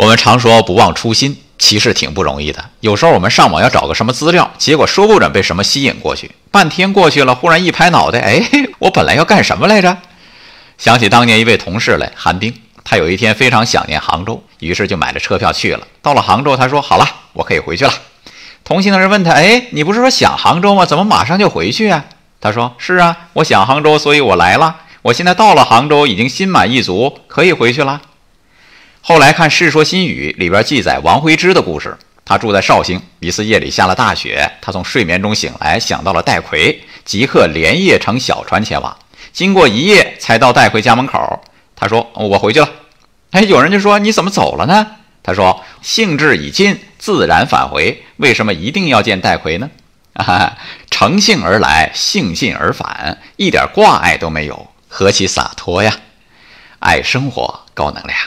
我们常说不忘初心，其实挺不容易的。有时候我们上网要找个什么资料，结果说不准被什么吸引过去，半天过去了，忽然一拍脑袋，哎，我本来要干什么来着？想起当年一位同事来，韩冰，他有一天非常想念杭州，于是就买了车票去了。到了杭州，他说：“好了，我可以回去了。”同行的人问他：“哎，你不是说想杭州吗？怎么马上就回去啊？”他说：“是啊，我想杭州，所以我来了。我现在到了杭州，已经心满意足，可以回去了。”后来看《世说新语》里边记载王徽之的故事，他住在绍兴，一次夜里下了大雪，他从睡眠中醒来，想到了戴逵，即刻连夜乘小船前往。经过一夜，才到戴逵家门口。他说：“我回去了。”哎，有人就说：“你怎么走了呢？”他说：“兴致已尽，自然返回。为什么一定要见戴逵呢？啊，乘兴而来，兴尽而返，一点挂碍都没有，何其洒脱呀！爱生活，高能量。”